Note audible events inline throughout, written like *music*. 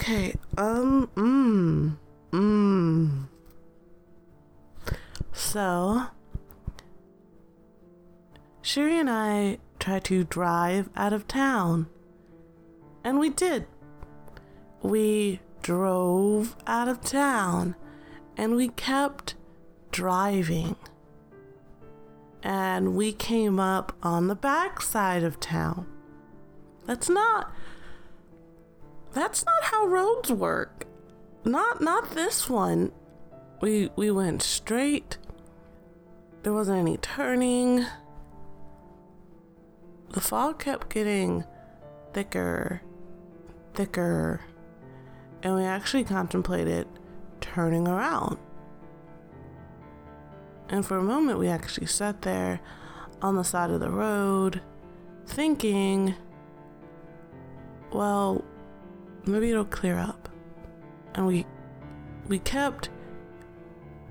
Okay, um, mmm, mmm. So, Sherry and I tried to drive out of town. And we did. We drove out of town and we kept driving. And we came up on the back side of town. That's not that's not how roads work. Not not this one. We we went straight. There wasn't any turning. The fog kept getting thicker, thicker, and we actually contemplated turning around. And for a moment, we actually sat there on the side of the road thinking, well, maybe it'll clear up. And we we kept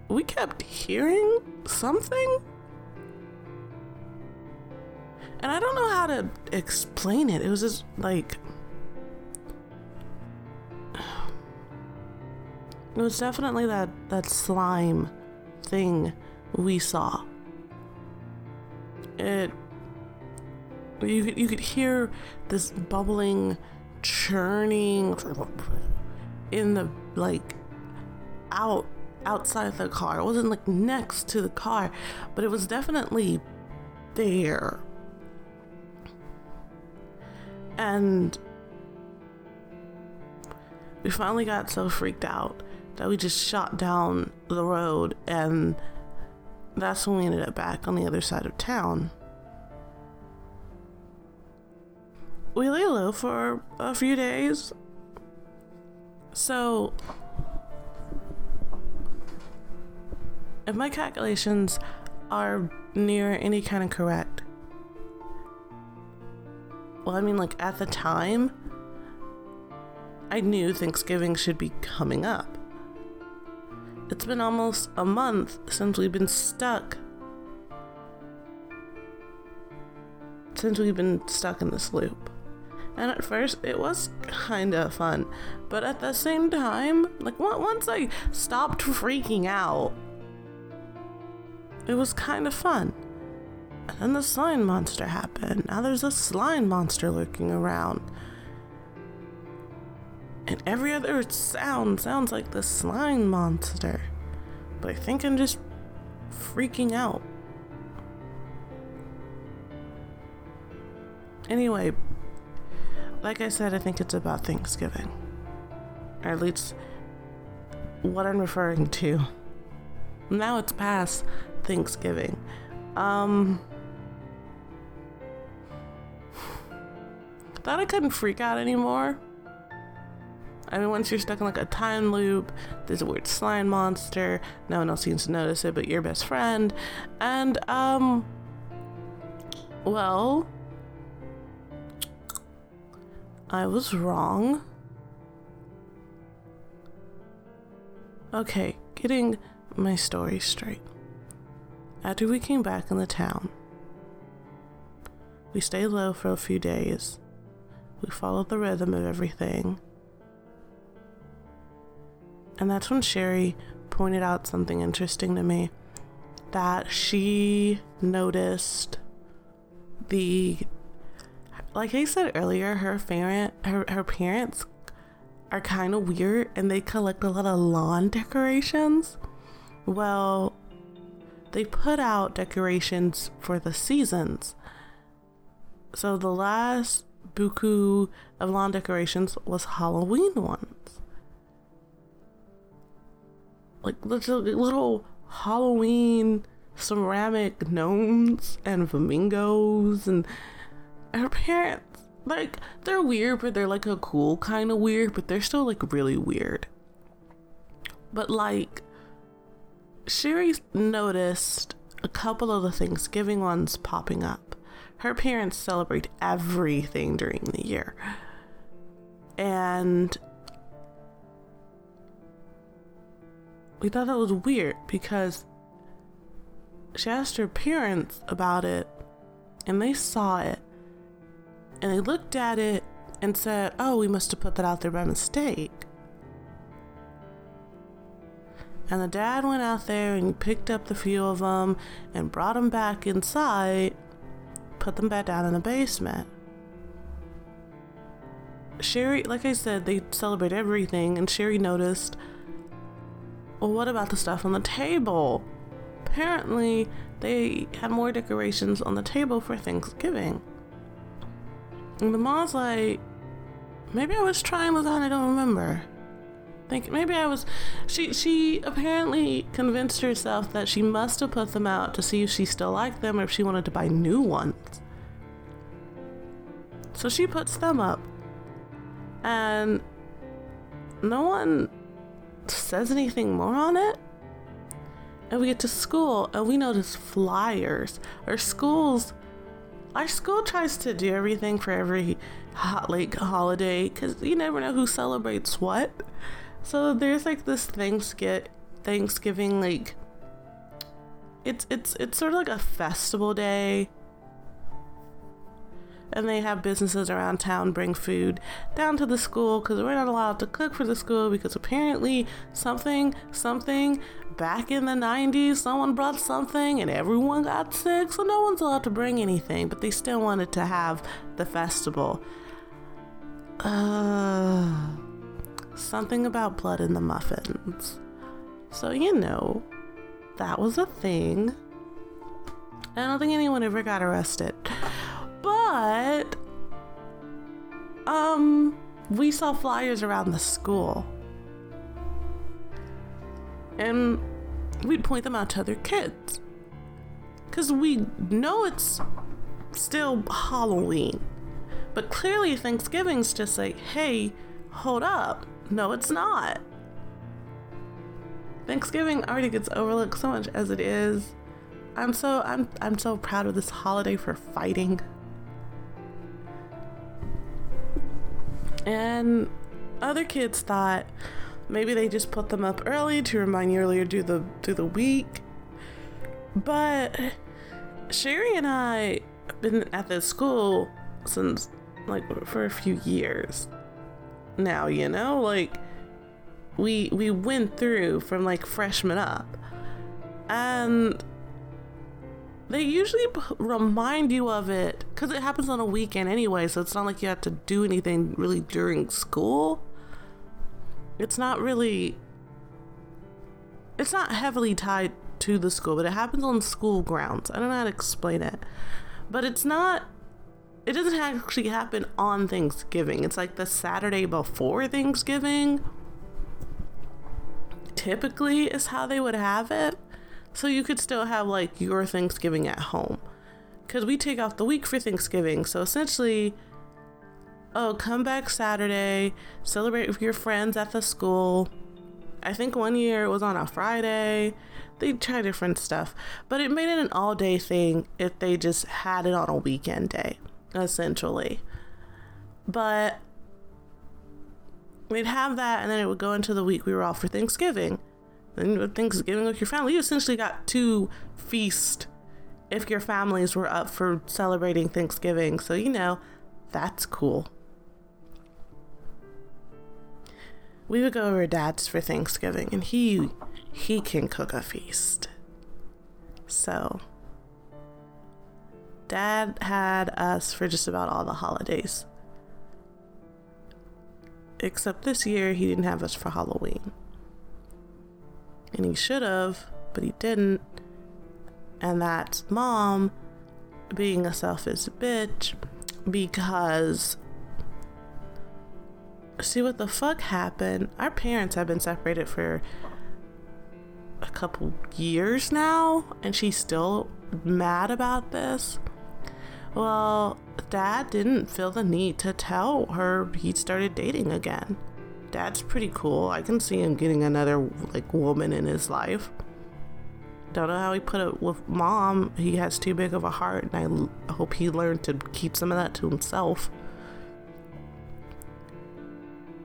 we kept hearing something. And I don't know how to explain it. It was just like *sighs* It was definitely that that slime thing we saw. It you could you could hear this bubbling churning in the like out outside the car. It wasn't like next to the car, but it was definitely there. And we finally got so freaked out that we just shot down the road and that's when we ended up back on the other side of town. We lay low for a few days. So, if my calculations are near any kind of correct, well, I mean, like at the time, I knew Thanksgiving should be coming up. It's been almost a month since we've been stuck. Since we've been stuck in this loop. And at first, it was kind of fun. But at the same time, like once I stopped freaking out, it was kind of fun. And then the slime monster happened. Now there's a slime monster lurking around. And every other sound sounds like the slime monster. But I think I'm just freaking out. Anyway, like I said, I think it's about Thanksgiving. Or at least what I'm referring to. Now it's past Thanksgiving. Um thought I couldn't freak out anymore. I mean, once you're stuck in like a time loop, there's a weird slime monster. No one else seems to notice it, but your best friend. And, um, well, I was wrong. Okay, getting my story straight. After we came back in the town, we stayed low for a few days. We followed the rhythm of everything. And that's when Sherry pointed out something interesting to me that she noticed the like I said earlier, her parent her, her parents are kind of weird and they collect a lot of lawn decorations. Well, they put out decorations for the seasons. So the last buku of lawn decorations was Halloween ones. Like little, little Halloween ceramic gnomes and flamingos and her parents like they're weird but they're like a cool kind of weird but they're still like really weird. But like sherry noticed a couple of the thanksgiving ones popping up. Her parents celebrate everything during the year. And we thought that was weird because she asked her parents about it and they saw it and they looked at it and said, Oh, we must have put that out there by mistake. And the dad went out there and picked up the few of them and brought them back inside, put them back down in the basement. Sherry, like I said, they celebrate everything, and Sherry noticed, well, what about the stuff on the table? Apparently, they had more decorations on the table for Thanksgiving. And the mom's like, maybe I was trying on, I don't remember. Think maybe I was she she apparently convinced herself that she must have put them out to see if she still liked them or if she wanted to buy new ones. So she puts them up. And no one says anything more on it. And we get to school and we notice flyers. Our schools our school tries to do everything for every hot like holiday because you never know who celebrates what. So there's like this Thanksgiving, Thanksgiving like it's it's it's sort of like a festival day. And they have businesses around town bring food down to the school because we're not allowed to cook for the school because apparently something something back in the 90s someone brought something and everyone got sick so no one's allowed to bring anything but they still wanted to have the festival. Uh something about blood in the muffins. So, you know, that was a thing. I don't think anyone ever got arrested. But, um, we saw flyers around the school. And we'd point them out to other kids. Because we know it's still Halloween. But clearly, Thanksgiving's just like, hey, hold up no, it's not. Thanksgiving already gets overlooked so much as it is. I'm so I'm I'm so proud of this holiday for fighting. And other kids thought maybe they just put them up early to remind you earlier through the through the week. But Sherry and I have been at this school since like for a few years now, you know? Like we we went through from like freshman up. And they usually remind you of it cuz it happens on a weekend anyway, so it's not like you have to do anything really during school. It's not really it's not heavily tied to the school, but it happens on school grounds. I don't know how to explain it. But it's not it doesn't actually happen on Thanksgiving. It's like the Saturday before Thanksgiving. Typically, is how they would have it. So you could still have like your Thanksgiving at home. Because we take off the week for Thanksgiving. So essentially, oh, come back Saturday, celebrate with your friends at the school. I think one year it was on a Friday. They try different stuff, but it made it an all day thing if they just had it on a weekend day essentially. But we'd have that, and then it would go into the week we were off for Thanksgiving. Then Thanksgiving with your family, you essentially got two feast if your families were up for celebrating Thanksgiving. So you know, that's cool. We would go over dad's for Thanksgiving, and he he can cook a feast. So Dad had us for just about all the holidays. Except this year, he didn't have us for Halloween. And he should have, but he didn't. And that's mom being a selfish bitch because. See what the fuck happened? Our parents have been separated for a couple years now, and she's still mad about this. Well, Dad didn't feel the need to tell her he started dating again. Dad's pretty cool. I can see him getting another like woman in his life. Don't know how he put it with mom. He has too big of a heart, and I hope he learned to keep some of that to himself.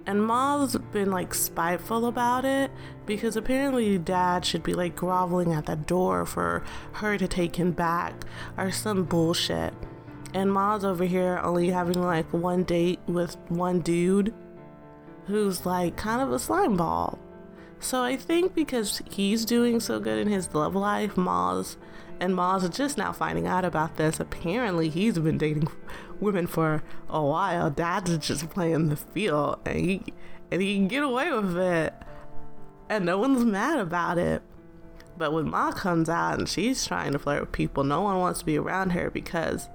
And mom's been like spiteful about it because apparently dad should be like groveling at the door for her to take him back or some bullshit. And mom's over here only having like one date with one dude who's like kind of a slime ball. So I think because he's doing so good in his love life, Ma's and Ma's are just now finding out about this. Apparently, he's been dating women for a while. Dad's just playing the field, and he and he can get away with it, and no one's mad about it. But when Ma comes out and she's trying to flirt with people, no one wants to be around her because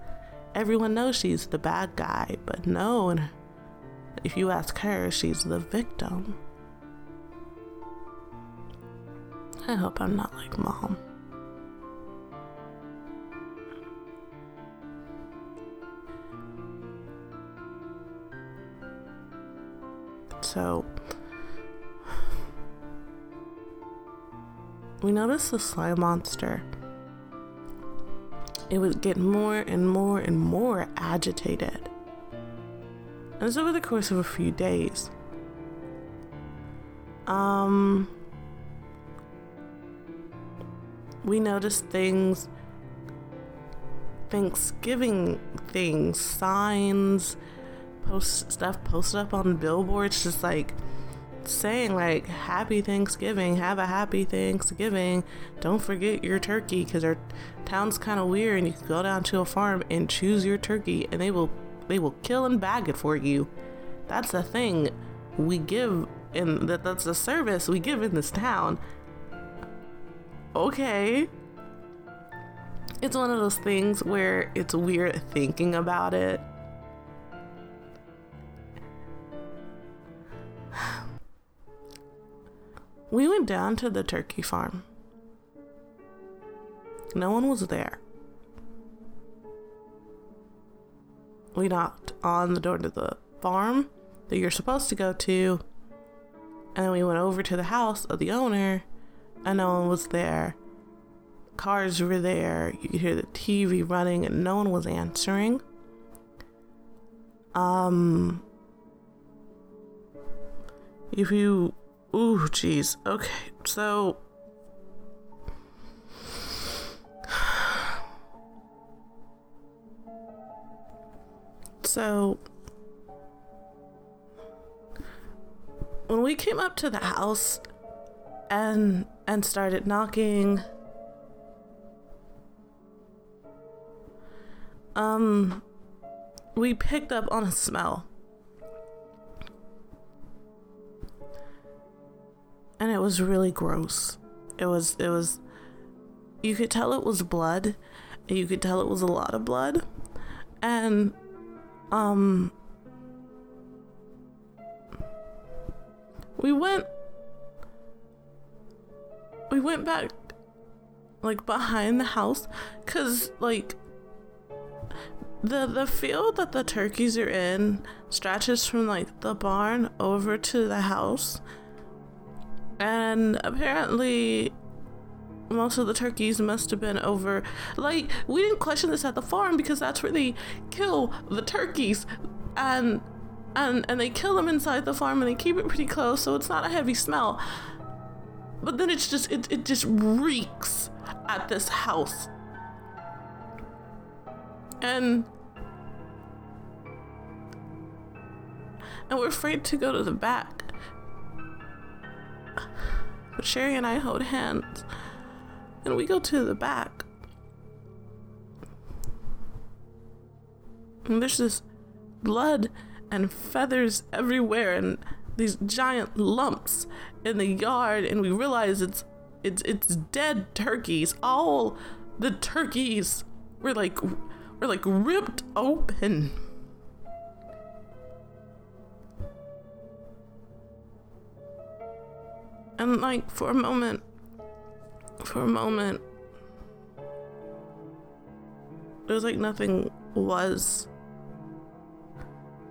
everyone knows she's the bad guy. But no, and if you ask her, she's the victim. I hope I'm not like mom. So we noticed the slime monster. It would get more and more and more agitated. And it's over the course of a few days. Um, we noticed things, Thanksgiving things, signs, post stuff posted up on billboards, just like saying like happy thanksgiving have a happy thanksgiving don't forget your turkey because our town's kind of weird and you can go down to a farm and choose your turkey and they will they will kill and bag it for you that's a thing we give in that that's a service we give in this town okay it's one of those things where it's weird thinking about it *sighs* We went down to the turkey farm. No one was there. We knocked on the door to the farm that you're supposed to go to, and then we went over to the house of the owner, and no one was there. Cars were there, you could hear the TV running, and no one was answering. Um, if you Ooh, jeez. Okay, so. So. When we came up to the house and and started knocking um we picked up on a smell and it was really gross. It was it was you could tell it was blood. You could tell it was a lot of blood. And um we went we went back like behind the house cuz like the the field that the turkeys are in stretches from like the barn over to the house. And apparently most of the turkeys must have been over. Like we didn't question this at the farm because that's where they kill the turkeys. And and and they kill them inside the farm and they keep it pretty close so it's not a heavy smell. But then it's just it, it just reeks at this house. And and we're afraid to go to the back. But Sherry and I hold hands and we go to the back. And there's this blood and feathers everywhere and these giant lumps in the yard and we realize it's it's it's dead turkeys. All the turkeys were like were like ripped open. And like for a moment, for a moment, it was like nothing was.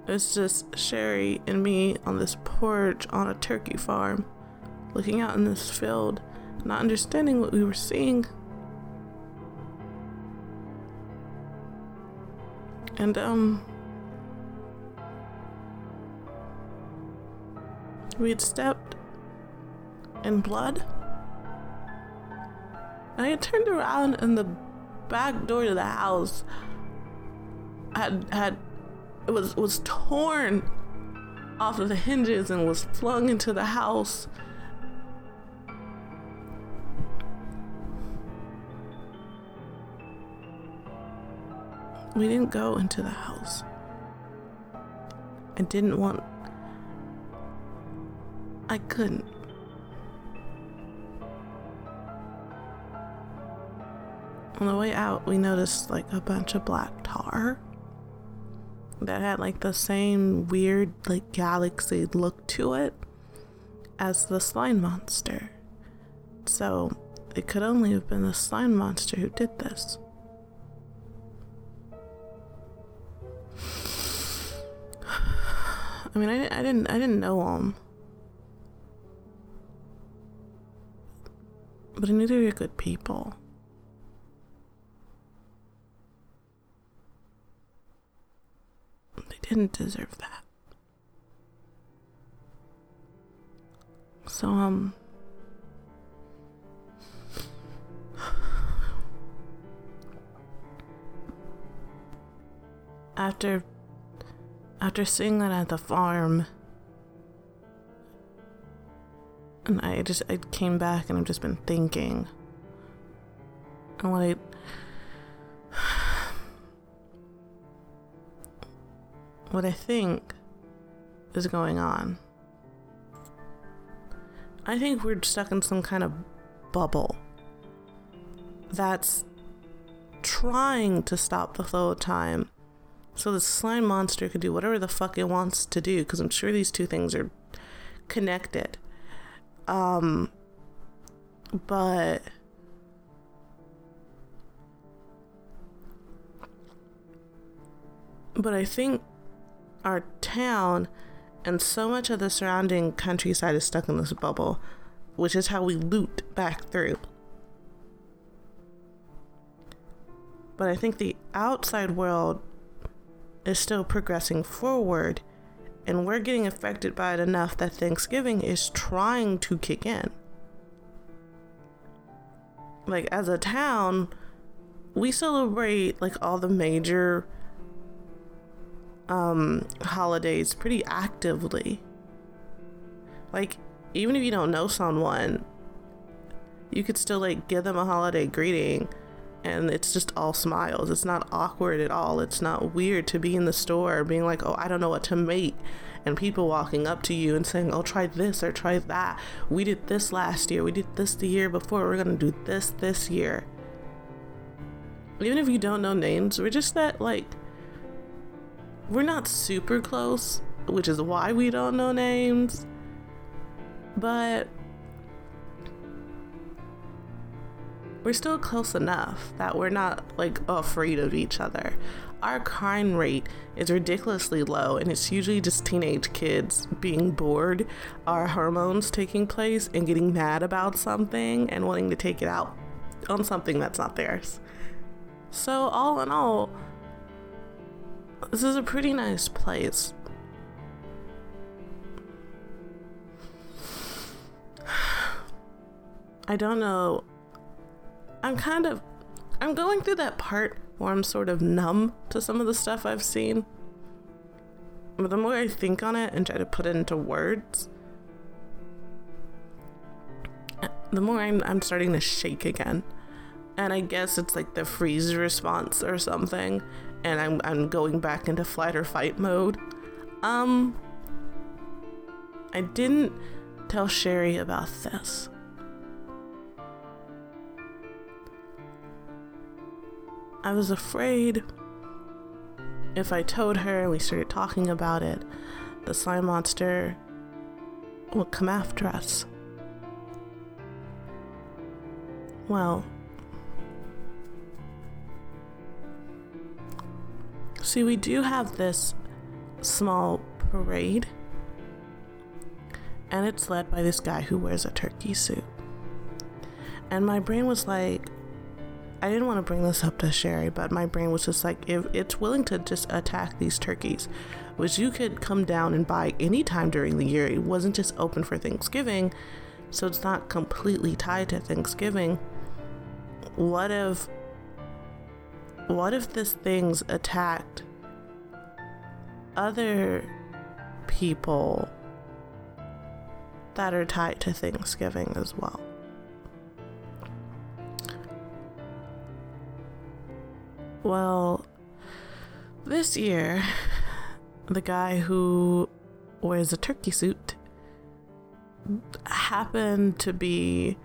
It's just Sherry and me on this porch on a turkey farm, looking out in this field, not understanding what we were seeing. And, um, we had stepped in blood. And I turned around and the back door to the house had had it was was torn off of the hinges and was flung into the house. We didn't go into the house. I didn't want. I couldn't. On the way out, we noticed like a bunch of black tar that had like the same weird, like galaxy look to it as the slime monster. So it could only have been the slime monster who did this. *sighs* I mean, I, I didn't, I didn't know him, but I knew they were good people. Didn't deserve that. So, um, after after seeing that at the farm and I just I came back and I've just been thinking and what I what I think is going on. I think we're stuck in some kind of bubble that's trying to stop the flow of time so the slime monster can do whatever the fuck it wants to do because I'm sure these two things are connected. Um but but I think our town and so much of the surrounding countryside is stuck in this bubble, which is how we loot back through. But I think the outside world is still progressing forward, and we're getting affected by it enough that Thanksgiving is trying to kick in. Like, as a town, we celebrate like all the major um, holidays pretty actively. Like, even if you don't know someone, you could still like give them a holiday greeting and it's just all smiles. It's not awkward at all. It's not weird to be in the store being like, oh, I don't know what to make. And people walking up to you and saying, oh, try this or try that. We did this last year. We did this the year before. We're going to do this this year. Even if you don't know names, we're just that like we're not super close, which is why we don't know names. But we're still close enough that we're not like afraid of each other. Our crime rate is ridiculously low, and it's usually just teenage kids being bored, our hormones taking place, and getting mad about something and wanting to take it out on something that's not theirs. So, all in all, this is a pretty nice place. *sighs* I don't know. I'm kind of. I'm going through that part where I'm sort of numb to some of the stuff I've seen. But the more I think on it and try to put it into words, the more I'm, I'm starting to shake again. And I guess it's like the freeze response or something and I'm, I'm going back into flight or fight mode. Um, I didn't tell Sherry about this. I was afraid if I told her and we started talking about it, the slime monster would come after us. Well, See, we do have this small parade, and it's led by this guy who wears a turkey suit. And my brain was like, I didn't want to bring this up to Sherry, but my brain was just like, if it's willing to just attack these turkeys, which you could come down and buy anytime during the year, it wasn't just open for Thanksgiving, so it's not completely tied to Thanksgiving. What if what if this thing's attacked other people that are tied to Thanksgiving as well. Well, this year, the guy who wears a turkey suit happened to be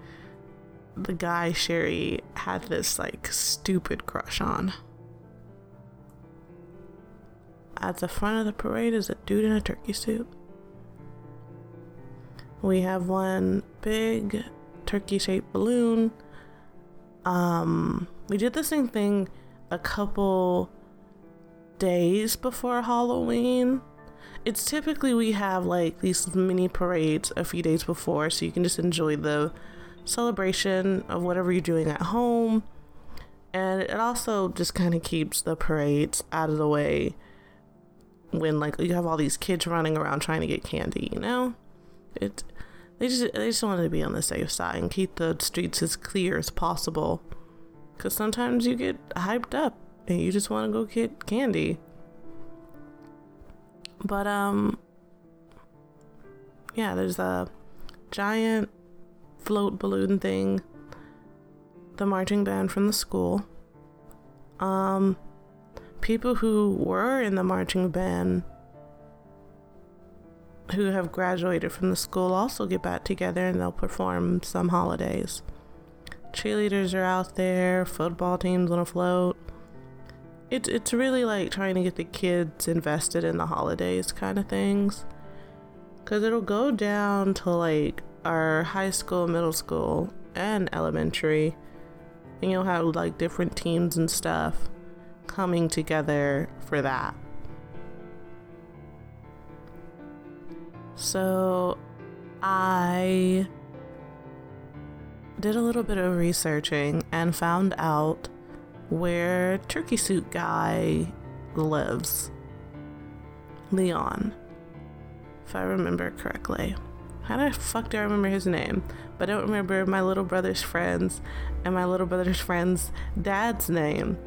the guy Sherry had this like stupid crush on. At the front of the parade is a dude in a turkey suit. We have one big turkey shaped balloon. Um, we did the same thing a couple days before Halloween. It's typically we have like these mini parades a few days before so you can just enjoy the celebration of whatever you're doing at home. And it also just kind of keeps the parades out of the way when like you have all these kids running around trying to get candy, you know? It they just they just wanted to be on the safe side and keep the streets as clear as possible. Cause sometimes you get hyped up and you just want to go get candy. But um yeah, there's a giant float balloon thing. The marching band from the school. Um people who were in the marching band who have graduated from the school also get back together and they'll perform some holidays. Cheerleaders are out there, football teams on a float. It's it's really like trying to get the kids invested in the holidays kind of things. Cause it'll go down to like our high school, middle school, and elementary. And you'll have like different teams and stuff coming together for that. So I did a little bit of researching and found out where Turkey Suit Guy lives. Leon, if I remember correctly. How the fuck do I remember his name? But I don't remember my little brother's friends and my little brother's *laughs* friend's dad's name.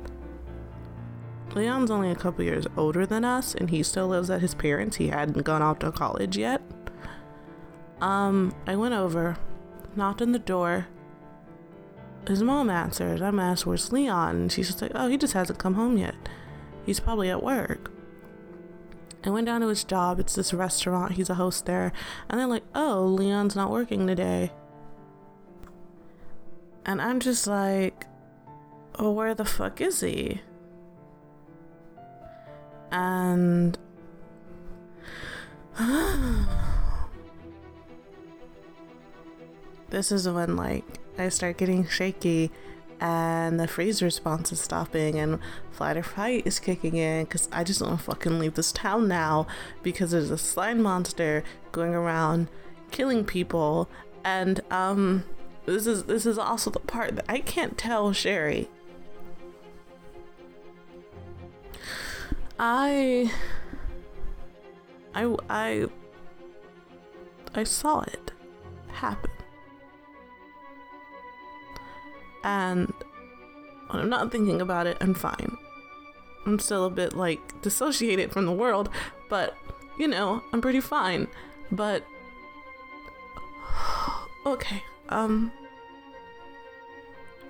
Leon's only a couple years older than us, and he still lives at his parents. He hadn't gone off to college yet. Um, I went over, knocked on the door. His mom answered. I'm asked, Where's Leon? And she's just like, Oh, he just hasn't come home yet. He's probably at work. I went down to his job. It's this restaurant. He's a host there. And they're like, Oh, Leon's not working today. And I'm just like, Oh, where the fuck is he? and *sighs* this is when like I start getting shaky and the freeze response is stopping and flight or fight is kicking in because I just want to fucking leave this town now because there's a slime monster going around killing people and um this is this is also the part that I can't tell Sherry I I I I saw it happen. And when I'm not thinking about it, I'm fine. I'm still a bit like dissociated from the world, but you know, I'm pretty fine. But *sighs* okay, um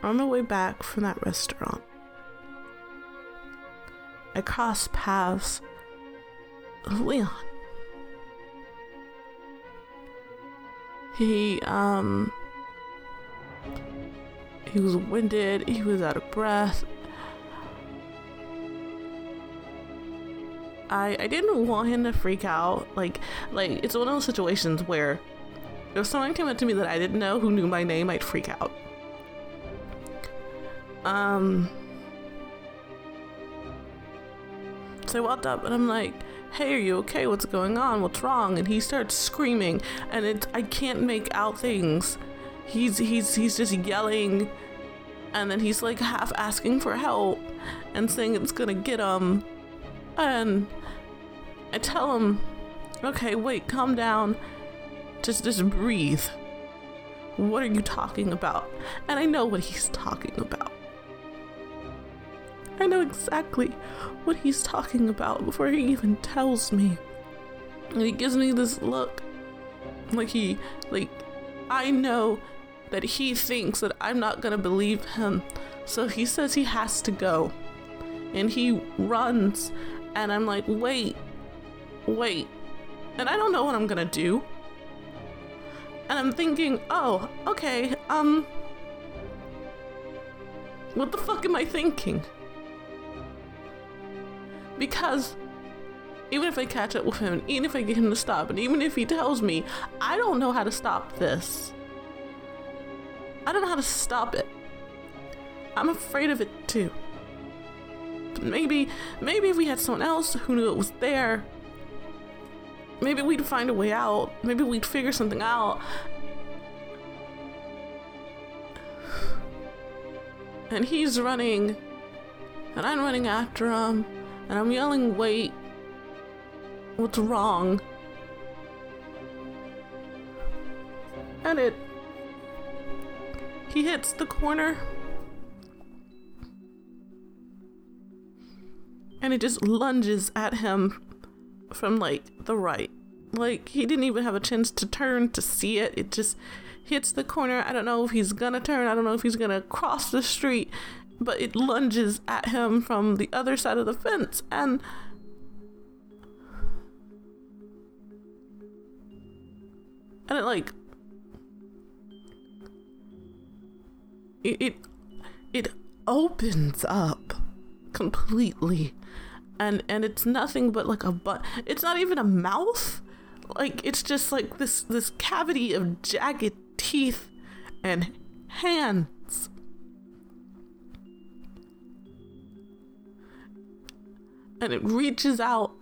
on the way back from that restaurant, I crossed paths with Leon. He, um, he was winded, he was out of breath. I, I didn't want him to freak out. Like, like it's one of those situations where if someone came up to me that I didn't know who knew my name, I'd freak out. Um, So I walked up and I'm like, hey, are you okay? What's going on? What's wrong? And he starts screaming and it I can't make out things. He's he's he's just yelling and then he's like half asking for help and saying it's gonna get him. And I tell him, okay, wait, calm down. Just just breathe. What are you talking about? And I know what he's talking about. I know exactly what he's talking about before he even tells me. And he gives me this look. Like he, like, I know that he thinks that I'm not gonna believe him. So he says he has to go. And he runs. And I'm like, wait, wait. And I don't know what I'm gonna do. And I'm thinking, oh, okay, um. What the fuck am I thinking? Because even if I catch up with him, even if I get him to stop, and even if he tells me, I don't know how to stop this. I don't know how to stop it. I'm afraid of it too. But Maybe, maybe if we had someone else who knew it was there, maybe we'd find a way out. Maybe we'd figure something out. And he's running, and I'm running after him, and I'm yelling, wait, what's wrong? And it, he hits the corner and it just lunges at him from like the right. Like he didn't even have a chance to turn to see it. It just hits the corner. I don't know if he's gonna turn. I don't know if he's gonna cross the street, but it lunges at him from the other side of the fence and and it like it it, it opens up completely. And and it's nothing but like a butt it's not even a mouth. Like it's just like this this cavity of jagged teeth and hands. And it reaches out.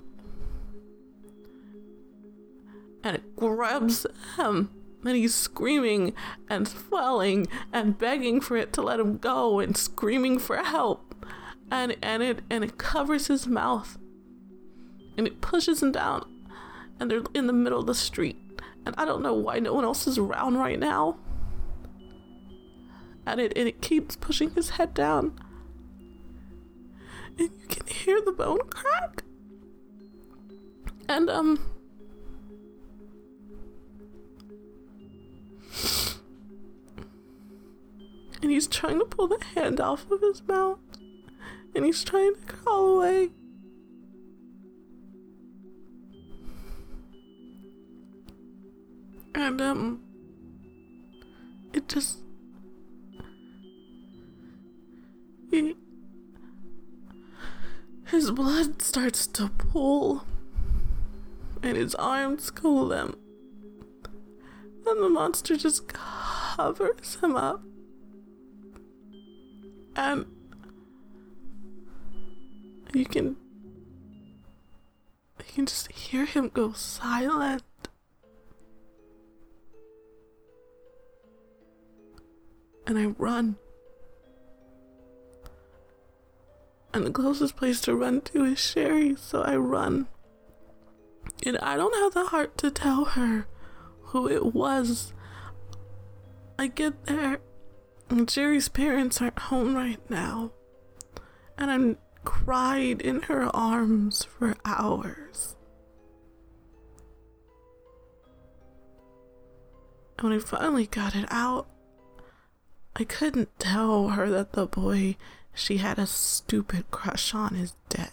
And it grabs him and he's screaming and swelling and begging for it to let him go and screaming for help. And and it and it covers his mouth. And it pushes him down. And they're in the middle of the street. And i don't know why no one else is around right now. And it and it keeps pushing his head down. And you can hear the bone crack. And um he's trying to pull the hand off of his mouth and he's trying to crawl away. And, um, it just. He, his blood starts to pool, and his arms go limp. And the monster just covers him up. And you can. You can just hear him go silent. And I run. And the closest place to run to is Sherry, so I run. And I don't have the heart to tell her who it was. I get there, and Sherry's parents aren't home right now. And I'm cried in her arms for hours. When I finally got it out, I couldn't tell her that the boy she had a stupid crush on is dead.